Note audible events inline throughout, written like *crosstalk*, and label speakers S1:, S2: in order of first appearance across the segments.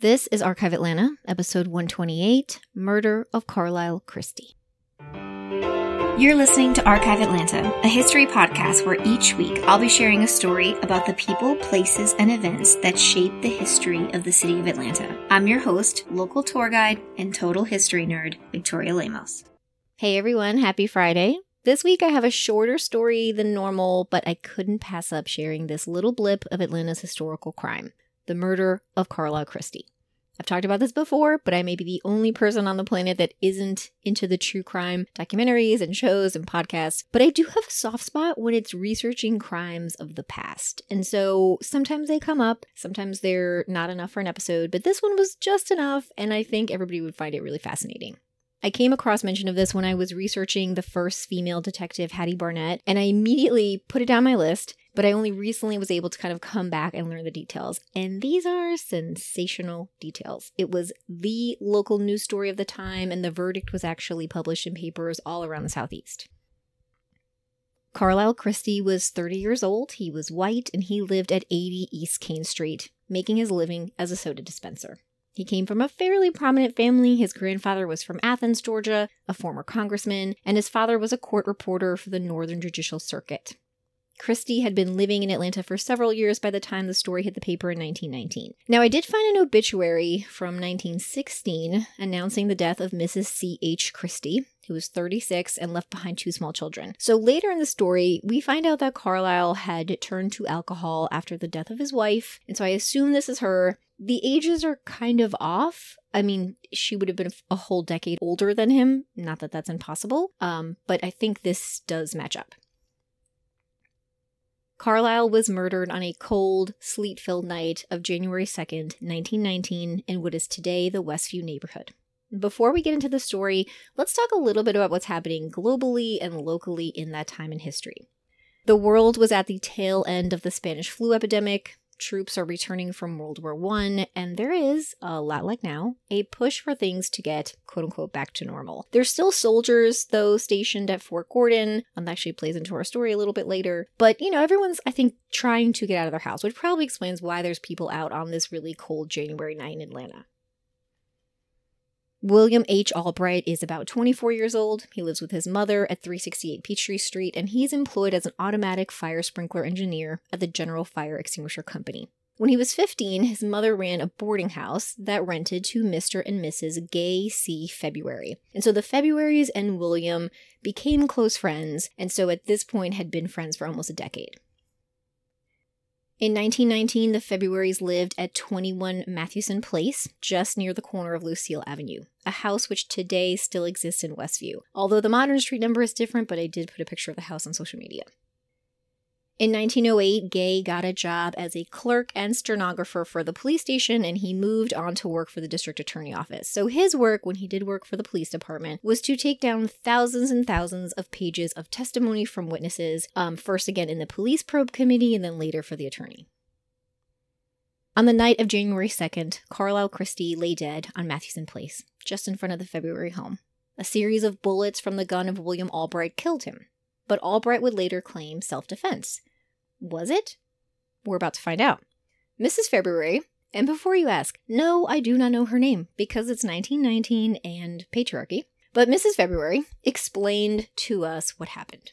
S1: This is Archive Atlanta, episode 128 Murder of Carlisle Christie.
S2: You're listening to Archive Atlanta, a history podcast where each week I'll be sharing a story about the people, places, and events that shape the history of the city of Atlanta. I'm your host, local tour guide, and total history nerd, Victoria Lemos.
S1: Hey everyone, happy Friday. This week I have a shorter story than normal, but I couldn't pass up sharing this little blip of Atlanta's historical crime the murder of Carlisle Christie. I've talked about this before, but I may be the only person on the planet that isn't into the true crime documentaries and shows and podcasts, but I do have a soft spot when it's researching crimes of the past. And so sometimes they come up, sometimes they're not enough for an episode, but this one was just enough, and I think everybody would find it really fascinating. I came across mention of this when I was researching the first female detective, Hattie Barnett, and I immediately put it down my list but I only recently was able to kind of come back and learn the details. And these are sensational details. It was the local news story of the time, and the verdict was actually published in papers all around the Southeast. Carlisle Christie was 30 years old, he was white, and he lived at 80 East Cain Street, making his living as a soda dispenser. He came from a fairly prominent family. His grandfather was from Athens, Georgia, a former congressman, and his father was a court reporter for the Northern Judicial Circuit. Christie had been living in Atlanta for several years by the time the story hit the paper in 1919. Now, I did find an obituary from 1916 announcing the death of Mrs. C.H. Christie, who was 36 and left behind two small children. So later in the story, we find out that Carlisle had turned to alcohol after the death of his wife, and so I assume this is her. The ages are kind of off. I mean, she would have been a whole decade older than him. Not that that's impossible, um, but I think this does match up. Carlisle was murdered on a cold, sleet filled night of January 2nd, 1919, in what is today the Westview neighborhood. Before we get into the story, let's talk a little bit about what's happening globally and locally in that time in history. The world was at the tail end of the Spanish flu epidemic troops are returning from World War One, and there is, a lot like now, a push for things to get quote unquote back to normal. There's still soldiers, though, stationed at Fort Gordon. Um, that actually plays into our story a little bit later. But, you know, everyone's, I think, trying to get out of their house, which probably explains why there's people out on this really cold January night in Atlanta. William H. Albright is about 24 years old. He lives with his mother at 368 Peachtree Street, and he's employed as an automatic fire sprinkler engineer at the General Fire Extinguisher Company. When he was 15, his mother ran a boarding house that rented to Mr. and Mrs. Gay C. February. And so the Februarys and William became close friends, and so at this point had been friends for almost a decade. In 1919, the Februarys lived at 21 Mathewson Place, just near the corner of Lucille Avenue, a house which today still exists in Westview. Although the modern street number is different, but I did put a picture of the house on social media. In 1908, Gay got a job as a clerk and stenographer for the police station, and he moved on to work for the district attorney office. So, his work when he did work for the police department was to take down thousands and thousands of pages of testimony from witnesses, um, first again in the police probe committee, and then later for the attorney. On the night of January 2nd, Carlisle Christie lay dead on Mathewson Place, just in front of the February home. A series of bullets from the gun of William Albright killed him, but Albright would later claim self defense. Was it? We're about to find out. Mrs. February, and before you ask, no, I do not know her name because it's 1919 and patriarchy, but Mrs. February explained to us what happened.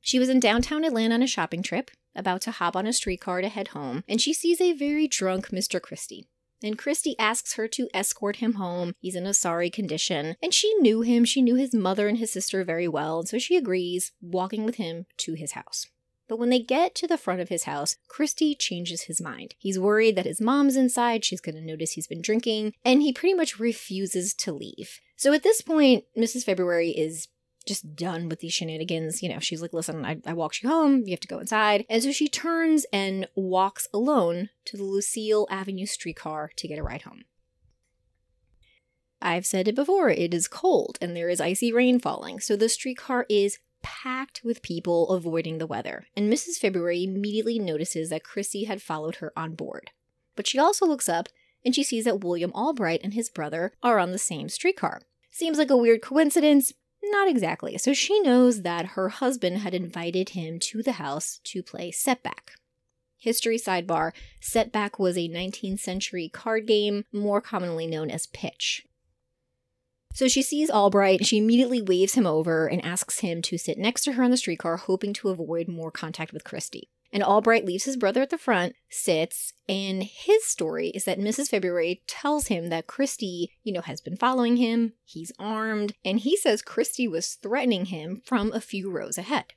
S1: She was in downtown Atlanta on a shopping trip, about to hop on a streetcar to head home, and she sees a very drunk Mr. Christie. And Christie asks her to escort him home. He's in a sorry condition. And she knew him, she knew his mother and his sister very well, and so she agrees, walking with him to his house. But when they get to the front of his house, Christie changes his mind. He's worried that his mom's inside, she's going to notice he's been drinking, and he pretty much refuses to leave. So at this point, Mrs. February is just done with these shenanigans. You know, she's like, listen, I, I walked you home, you have to go inside. And so she turns and walks alone to the Lucille Avenue streetcar to get a ride home. I've said it before, it is cold and there is icy rain falling, so the streetcar is packed with people avoiding the weather, and Mrs. February immediately notices that Christie had followed her on board. But she also looks up and she sees that William Albright and his brother are on the same streetcar. Seems like a weird coincidence, not exactly. So she knows that her husband had invited him to the house to play setback. History sidebar Setback was a 19th century card game, more commonly known as pitch. So she sees Albright, and she immediately waves him over and asks him to sit next to her on the streetcar, hoping to avoid more contact with Christie. And Albright leaves his brother at the front, sits, and his story is that Mrs. February tells him that Christie, you know, has been following him, he's armed, and he says Christie was threatening him from a few rows ahead.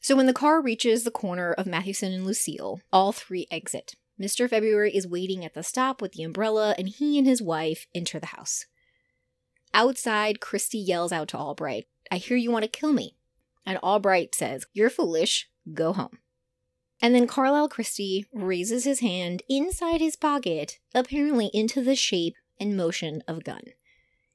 S1: So when the car reaches the corner of Mathewson and Lucille, all three exit. Mr. February is waiting at the stop with the umbrella, and he and his wife enter the house. Outside, Christie yells out to Albright, I hear you want to kill me. And Albright says, You're foolish, go home. And then Carlisle Christie raises his hand inside his pocket, apparently into the shape and motion of a gun.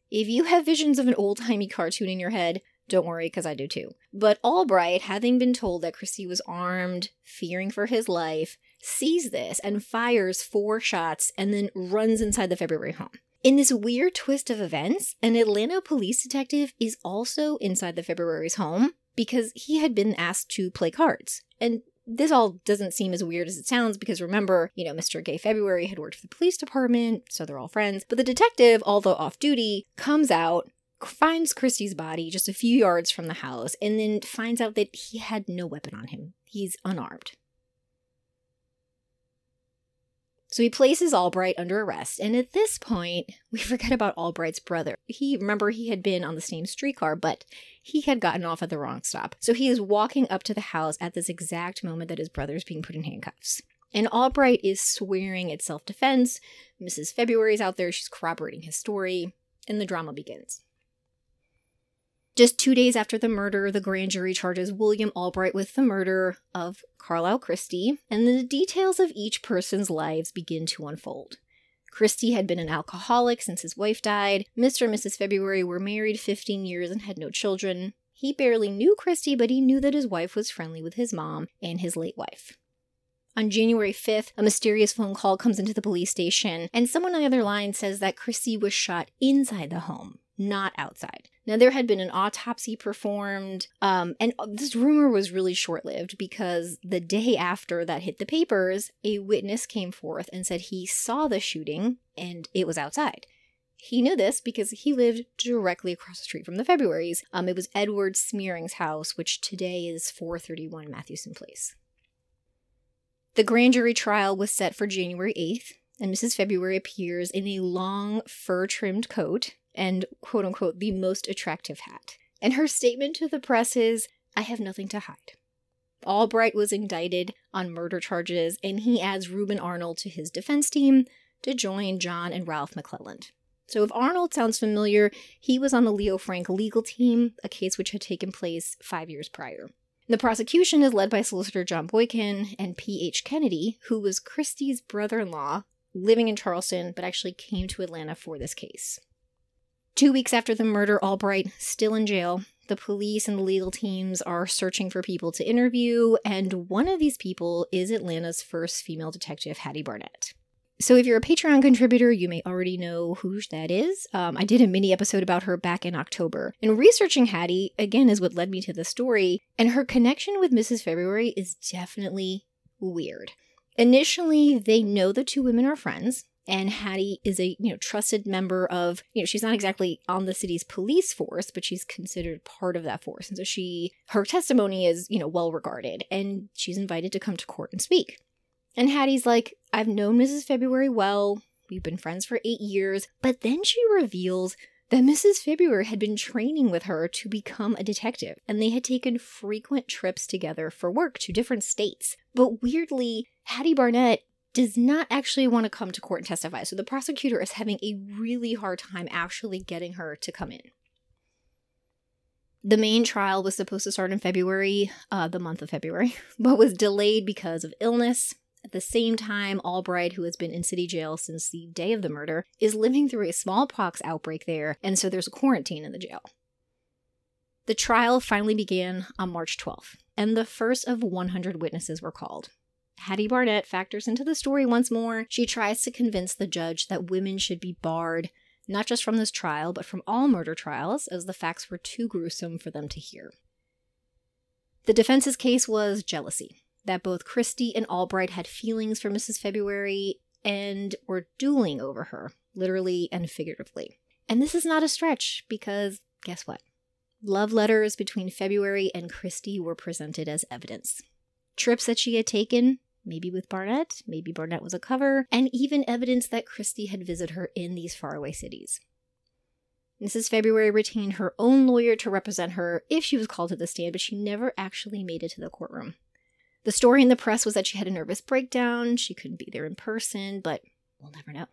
S1: If you have visions of an old timey cartoon in your head, don't worry, because I do too. But Albright, having been told that Christie was armed, fearing for his life, sees this and fires four shots and then runs inside the February home. In this weird twist of events, an Atlanta police detective is also inside the February's home because he had been asked to play cards. And this all doesn't seem as weird as it sounds because remember, you know, Mr. Gay February had worked for the police department, so they're all friends. But the detective, although off duty, comes out, finds Christie's body just a few yards from the house, and then finds out that he had no weapon on him. He's unarmed. So he places Albright under arrest, and at this point, *laughs* we forget about Albright's brother. He remember he had been on the same streetcar, but he had gotten off at the wrong stop. So he is walking up to the house at this exact moment that his brother is being put in handcuffs. And Albright is swearing at self defense. Mrs. February is out there, she's corroborating his story, and the drama begins. Just two days after the murder, the grand jury charges William Albright with the murder of Carlisle Christie, and the details of each person's lives begin to unfold. Christie had been an alcoholic since his wife died. Mr. and Mrs. February were married 15 years and had no children. He barely knew Christie, but he knew that his wife was friendly with his mom and his late wife. On January 5th, a mysterious phone call comes into the police station, and someone on the other line says that Christie was shot inside the home, not outside. Now, there had been an autopsy performed, um, and this rumor was really short lived because the day after that hit the papers, a witness came forth and said he saw the shooting and it was outside. He knew this because he lived directly across the street from the Februarys. Um, it was Edward Smearing's house, which today is 431 Mathewson Place. The grand jury trial was set for January 8th, and Mrs. February appears in a long fur trimmed coat and quote unquote the most attractive hat. And her statement to the press is I have nothing to hide. Albright was indicted on murder charges, and he adds Reuben Arnold to his defense team to join John and Ralph McClelland. So, if Arnold sounds familiar, he was on the Leo Frank legal team, a case which had taken place five years prior. The prosecution is led by solicitor John Boykin and P.H. Kennedy, who was Christie's brother in law, living in Charleston, but actually came to Atlanta for this case. Two weeks after the murder, Albright, still in jail, the police and the legal teams are searching for people to interview, and one of these people is Atlanta's first female detective, Hattie Barnett. So, if you're a Patreon contributor, you may already know who that is. Um, I did a mini episode about her back in October. And researching Hattie, again, is what led me to the story, and her connection with Mrs. February is definitely weird. Initially, they know the two women are friends, and Hattie is a you know trusted member of you know she's not exactly on the city's police force but she's considered part of that force and so she her testimony is you know well regarded and she's invited to come to court and speak and Hattie's like I've known Mrs. February well we've been friends for 8 years but then she reveals that Mrs. February had been training with her to become a detective, and they had taken frequent trips together for work to different states. But weirdly, Hattie Barnett does not actually want to come to court and testify. So the prosecutor is having a really hard time actually getting her to come in. The main trial was supposed to start in February, uh, the month of February, *laughs* but was delayed because of illness. At the same time, Albright, who has been in city jail since the day of the murder, is living through a smallpox outbreak there, and so there's a quarantine in the jail. The trial finally began on March 12th, and the first of 100 witnesses were called. Hattie Barnett factors into the story once more. She tries to convince the judge that women should be barred, not just from this trial, but from all murder trials, as the facts were too gruesome for them to hear. The defense's case was jealousy. that both Christie and Albright had feelings for Mrs. February and were dueling over her, literally and figuratively. And this is not a stretch because guess what? Love letters between February and Christie were presented as evidence. Trips that she had taken, maybe with Barnett, maybe Barnett was a cover, and even evidence that Christie had visited her in these faraway cities. Mrs. February retained her own lawyer to represent her if she was called to the stand, but she never actually made it to the courtroom. The story in the press was that she had a nervous breakdown, she couldn't be there in person, but we'll never know.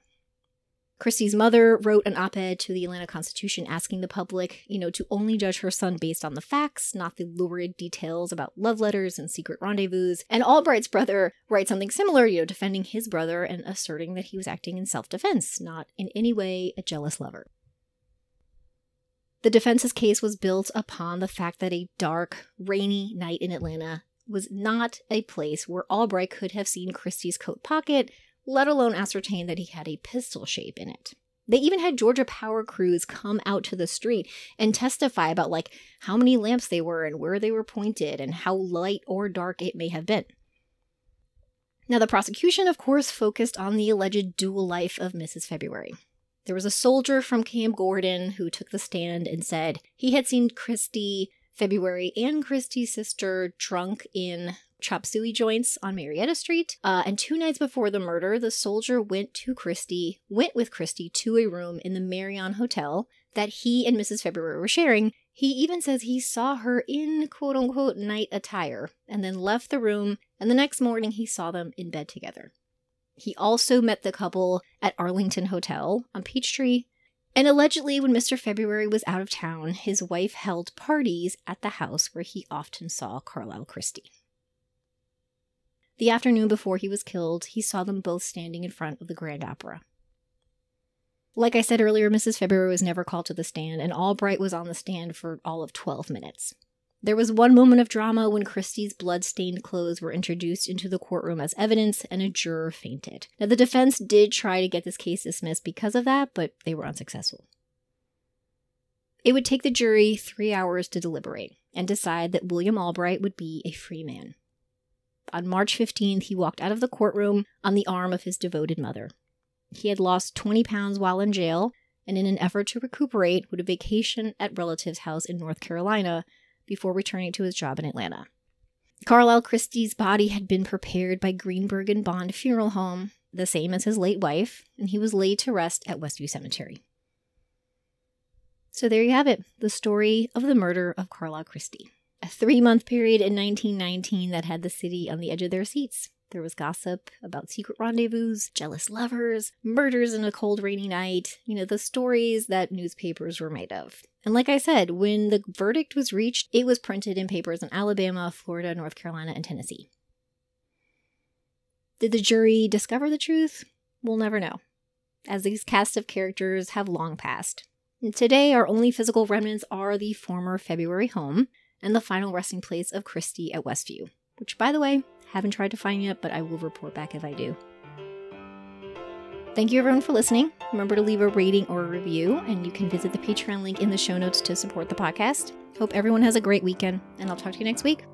S1: Christie's mother wrote an op ed to the Atlanta Constitution asking the public, you know, to only judge her son based on the facts, not the lurid details about love letters and secret rendezvous. And Albright's brother writes something similar, you know, defending his brother and asserting that he was acting in self defense, not in any way a jealous lover. The defense's case was built upon the fact that a dark, rainy night in Atlanta was not a place where Albright could have seen Christie's coat pocket let alone ascertain that he had a pistol shape in it. They even had Georgia Power crews come out to the street and testify about like how many lamps they were and where they were pointed and how light or dark it may have been. Now, the prosecution, of course, focused on the alleged dual life of Mrs. February. There was a soldier from Camp Gordon who took the stand and said he had seen Christie February, and Christie's sister drunk in chop suey joints on Marietta Street. Uh, and two nights before the murder, the soldier went to Christie, went with Christie to a room in the Marion Hotel that he and Mrs. February were sharing. He even says he saw her in quote unquote night attire and then left the room, and the next morning he saw them in bed together. He also met the couple at Arlington Hotel on Peachtree. And allegedly, when Mr. February was out of town, his wife held parties at the house where he often saw Carlisle Christie. The afternoon before he was killed, he saw them both standing in front of the Grand Opera. Like I said earlier, Mrs. February was never called to the stand, and Albright was on the stand for all of 12 minutes. There was one moment of drama when Christie's blood-stained clothes were introduced into the courtroom as evidence, and a juror fainted. Now, the defense did try to get this case dismissed because of that, but they were unsuccessful. It would take the jury three hours to deliberate and decide that William Albright would be a free man. On March 15th, he walked out of the courtroom on the arm of his devoted mother. He had lost 20 pounds while in jail, and in an effort to recuperate, would vacation at relatives' house in North Carolina before returning to his job in Atlanta. Carlisle Christie's body had been prepared by Greenberg and Bond Funeral Home, the same as his late wife, and he was laid to rest at Westview Cemetery. So there you have it, the story of the murder of Carlisle Christie three month period in 1919 that had the city on the edge of their seats. There was gossip about secret rendezvous, jealous lovers, murders in a cold, rainy night, you know, the stories that newspapers were made of. And like I said, when the verdict was reached, it was printed in papers in Alabama, Florida, North Carolina, and Tennessee. Did the jury discover the truth? We'll never know, as these cast of characters have long passed. And today, our only physical remnants are the former February home, and the final resting place of Christie at Westview, which, by the way, haven't tried to find yet, but I will report back if I do. Thank you everyone for listening. Remember to leave a rating or a review, and you can visit the Patreon link in the show notes to support the podcast. Hope everyone has a great weekend, and I'll talk to you next week.